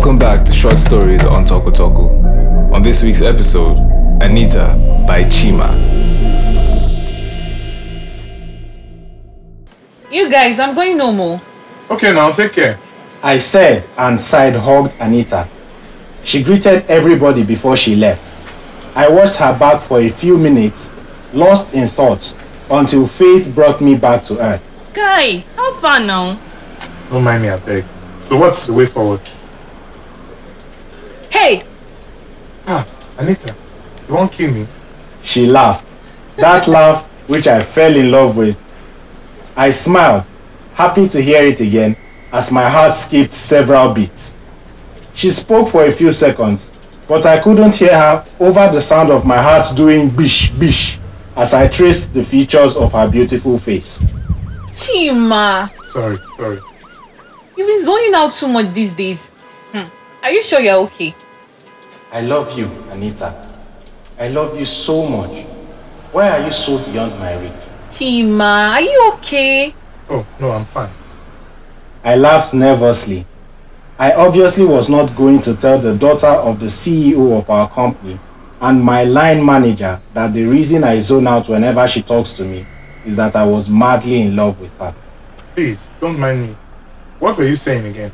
Talku Talku. On Talku Talku. On this week's episode, Anita by Chima. You guys, I'm going no more. Okay, now take care. I said and side hugged Anita. She greeted everybody before she left. I watched her back for a few minutes, lost in thought, until Faith brought me back to earth. Guy, how far now? Don't mind me, I beg. So what's the way forward? Hey! Ah, Anita, you won't kill me. She laughed. That laugh which I fell in love with. I smiled, happy to hear it again, as my heart skipped several beats. She spoke for a few seconds, but I couldn't hear her over the sound of my heart doing bish bish as I traced the features of her beautiful face. Chima, Sorry, sorry. you've been zoning out too much these days. Hmm. Are you sure you're okay? I love you, Anita. I love you so much. Why are you so beyond my reach? Chima, are you okay? Oh, no, I'm fine. I laughed nervously. I obviously was not going to tell the daughter of the CEO of our company and my line manager that the reason I zone out whenever she talks to me is that I was madly in love with her. Please, don't mind me. What were you saying again?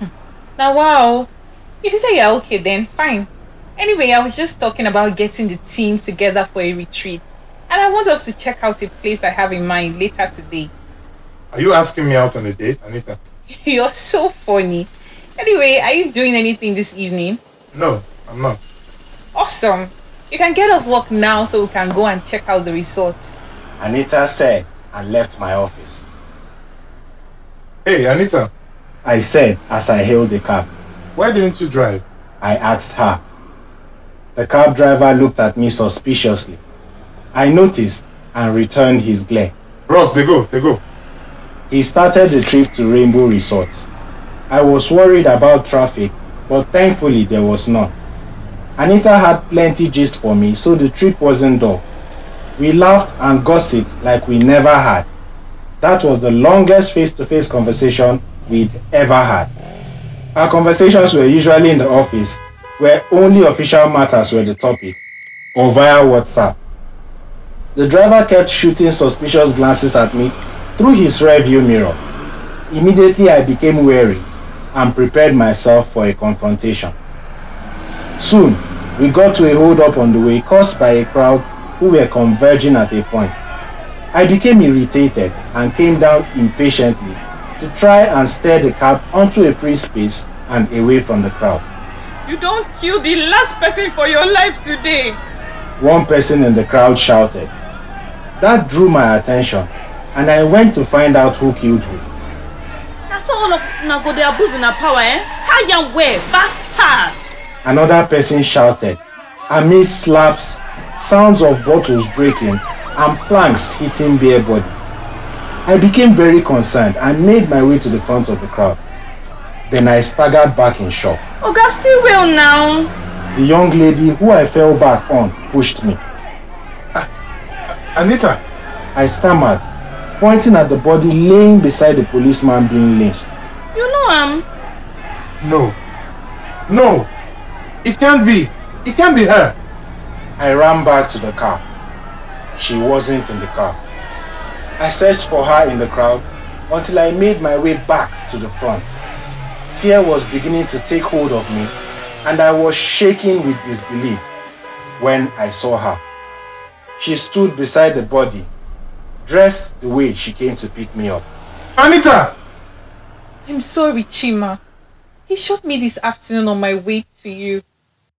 Now, wow. If you say you're okay, then fine. Anyway, I was just talking about getting the team together for a retreat. And I want us to check out a place I have in mind later today. Are you asking me out on a date, Anita? You're so funny. Anyway, are you doing anything this evening? No, I'm not. Awesome. You can get off work now so we can go and check out the resort. Anita said and left my office. Hey, Anita, I said as I hailed the cab. Why didn't you drive? I asked her. The cab driver looked at me suspiciously. I noticed and returned his glare. Bros, they go, they go. He started the trip to Rainbow Resorts. I was worried about traffic, but thankfully there was none. Anita had plenty gist for me, so the trip wasn't dull. We laughed and gossiped like we never had. That was the longest face to face conversation we'd ever had. Our conversations were usually in the office, where only official matters were the topic, or via WhatsApp. The driver kept shooting suspicious glances at me through his rearview mirror. Immediately I became wary and prepared myself for a confrontation. Soon, we got to a hold up on the way caused by a crowd who were converging at a point. I became irritated and came down impatiently to try and steer the cab onto a free space and away from the crowd. You don't kill the last person for your life today. One person in the crowd shouted. That drew my attention and I went to find out who killed who. That's all of una go dey abuse una power eh tie bastard. Another person shouted, amidst slaps, sounds of bottles breaking, and planks hitting bare bodies. I became very concerned and made my way to the front of the crowd. Then I staggered back in shock. oga still well now. The young lady who I fell back on pushed me. Anita, I stammered, pointing at the body laying beside the policeman being lynched. you know am. no. No. It can't be. It can't be her. I ran back to the car. She wasn't in the car. I searched for her in the crowd until I made my way back to the front. Fear was beginning to take hold of me, and I was shaking with disbelief when I saw her. She stood beside the body, dressed the way she came to pick me up. Anita! I'm sorry, Chima. He shot me this afternoon on my way to you.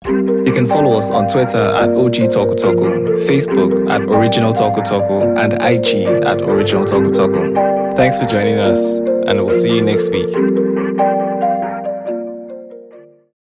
You can follow us on Twitter at OG Talku Talku, Facebook at Original Talku Talku, and IG at Original Talku Talku. Thanks for joining us, and we'll see you next week.